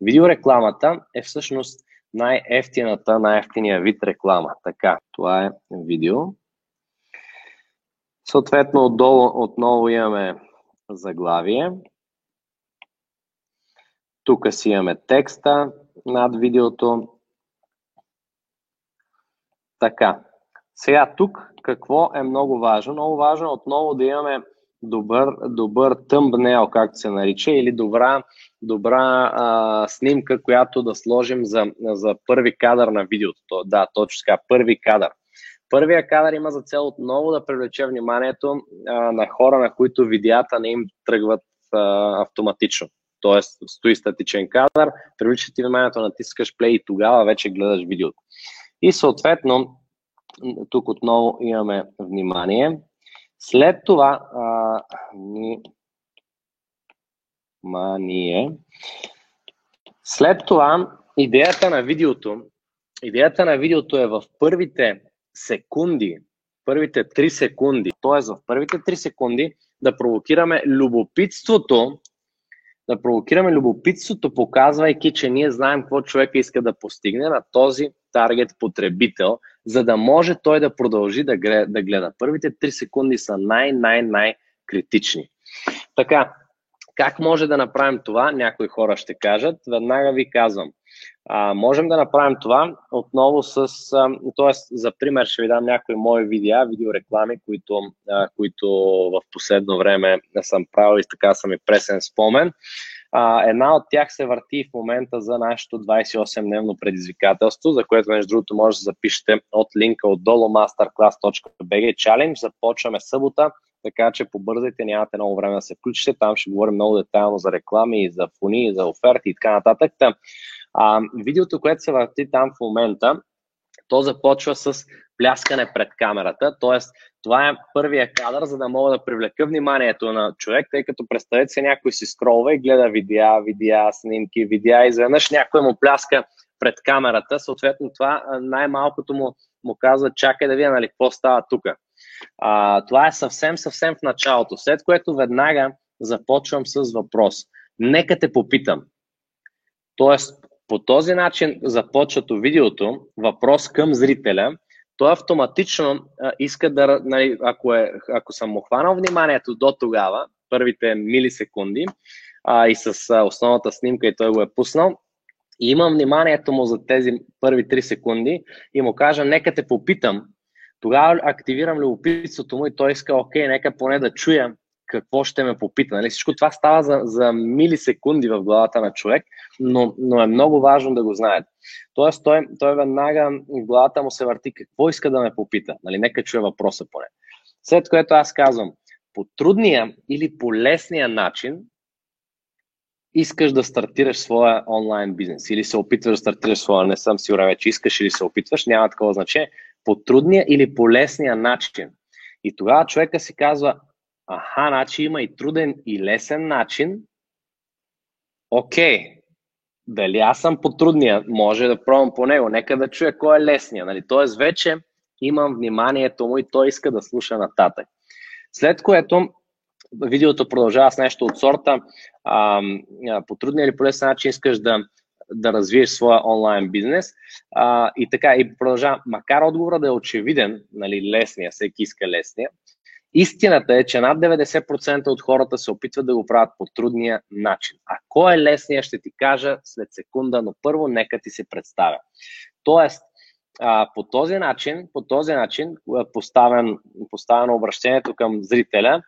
Видеорекламата е всъщност най-ефтината, най-ефтиния вид реклама. Така, това е видео. Съответно, отдолу отново имаме заглавие. Тук си имаме текста над видеото. Така. Сега тук какво е много важно? Много важно е отново да имаме добър, добър тъмбнел, както се нарича, или добра, добра а, снимка, която да сложим за, за първи кадър на видеото. Да, точно така, първи кадър. Първия кадър има за цел отново да привлече вниманието а, на хора, на които видеята не им тръгват а, автоматично. Тоест, стои статичен кадър, привлича ти вниманието, натискаш плей и тогава вече гледаш видеото. И съответно, тук отново имаме внимание. След това, а, внимание. След това, идеята на видеото, идеята на видеото е в първите секунди, първите 3 секунди, т.е. в първите 3 секунди да провокираме любопитството, да провокираме любопитството, показвайки, че ние знаем какво човека иска да постигне на този таргет потребител, за да може той да продължи. Да гледа. Първите 3 секунди са най-най-най критични. Така, как може да направим това? Някои хора ще кажат. Веднага ви казвам. А, можем да направим това отново с, т.е. за пример ще ви дам някои мои видеа, видеореклами, които, а, които в последно време съм правил и така съм и пресен спомен. А, една от тях се върти в момента за нашето 28-дневно предизвикателство, за което, между другото, може да запишете от линка отдолу masterclass.bg challenge. Започваме събота, така че побързайте, нямате много време да се включите. Там ще говорим много детайлно за реклами, за фони, за оферти и така нататък. А, видеото, което се върти там в момента, то започва с пляскане пред камерата, т.е. това е първия кадър, за да мога да привлека вниманието на човек, тъй като представете се някой си скролва и гледа видеа, видеа, снимки, видеа изведнъж някой му пляска пред камерата, съответно това най-малкото му, му казва чакай да видя нали, какво става тук. Това е съвсем, съвсем в началото, след което веднага започвам с въпрос. Нека те попитам. Тоест, по този начин започвато видеото, въпрос към зрителя, той автоматично а, иска да, нали, ако, е, ако съм му хванал вниманието до тогава, първите милисекунди, а, и с а, основната снимка и той го е пуснал, и имам вниманието му за тези първи 3 секунди и му кажа, нека те попитам, тогава активирам любопитството му и той иска, окей, нека поне да чуя какво ще ме попита. Нали? Всичко това става за, за милисекунди в главата на човек, но, но е много важно да го знаете. Тоест, той, той веднага в главата му се върти какво иска да ме попита. Нали? Нека чуя въпроса поне. След което аз казвам, по трудния или по лесния начин искаш да стартираш своя онлайн бизнес или се опитваш да стартираш своя, не съм сигурен вече искаш или се опитваш, няма такова значение, по трудния или по лесния начин. И тогава човека си казва, Аха, значи има и труден и лесен начин. Окей, дали аз съм по трудния, може да пробвам по него, нека да чуя кой е лесния. Нали? Тоест вече имам вниманието му и той иска да слуша нататък. След което видеото продължава с нещо от сорта а, по трудния или по лесен начин искаш да, да развиеш своя онлайн бизнес. А, и така, и продължава. Макар отговора да е очевиден, нали, лесния, всеки иска лесния, Истината е, че над 90% от хората се опитват да го правят по трудния начин. А кой е лесният, ще ти кажа след секунда, но първо нека ти се представя. Тоест, по този начин, по този начин поставен, поставено обращението към зрителя,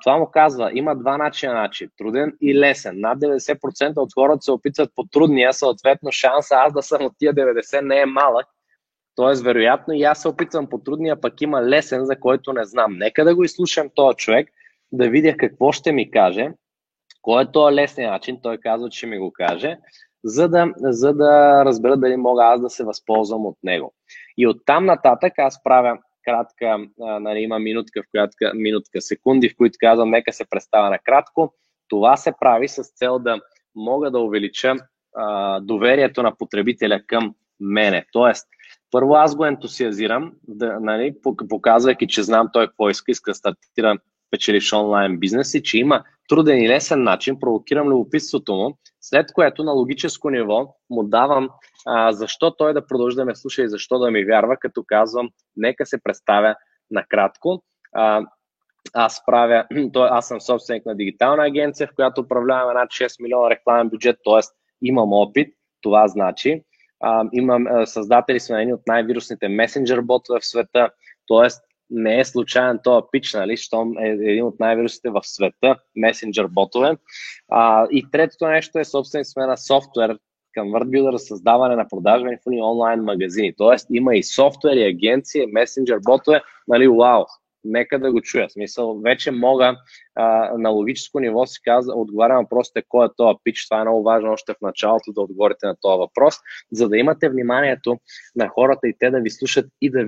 това му казва, има два начина начин, труден и лесен. Над 90% от хората се опитват по трудния, съответно шанса аз да съм от тия 90 не е малък, Тоест, вероятно и аз се опитвам по трудния, пък има лесен, за който не знам. Нека да го изслушам този човек, да видя какво ще ми каже, кой е този лесният начин, той казва, че ще ми го каже, за да, за да разбера дали мога аз да се възползвам от него. И оттам нататък аз правя кратка, нали, има минутка, в която, минутка, секунди, в които казвам, нека се представя накратко. Това се прави с цел да мога да увелича а, доверието на потребителя към мене. Тоест, първо аз го ентусиазирам, да, нали, показвайки, че знам той какво иска, иска да стартира печелиш онлайн бизнес и че има труден и лесен начин, провокирам любопитството му, След което на логическо ниво му давам а, защо той да продължи да ме слуша и защо да ми вярва, като казвам, нека се представя накратко. А, аз правя, аз съм собственик на дигитална агенция, в която управляваме над 6 милиона рекламен бюджет, т.е. имам опит, това значи. А, имам, създатели сме на едни от най-вирусните месенджер ботове в света, т.е. не е случайен този пич, нали, щом е един от най-вирусите в света, месенджер ботове. А, и третото нещо е собствени сме на софтуер, към WordBuilder създаване на продажбени фуни онлайн магазини. Тоест има и софтуер, и агенции, месенджер ботове, нали, вау, нека да го чуя. Смисъл, вече мога а, на логическо ниво си каза, отговарям въпросите кой е този пич. Това е много важно още в началото да отговорите на този въпрос, за да имате вниманието на хората и те да ви слушат и да ви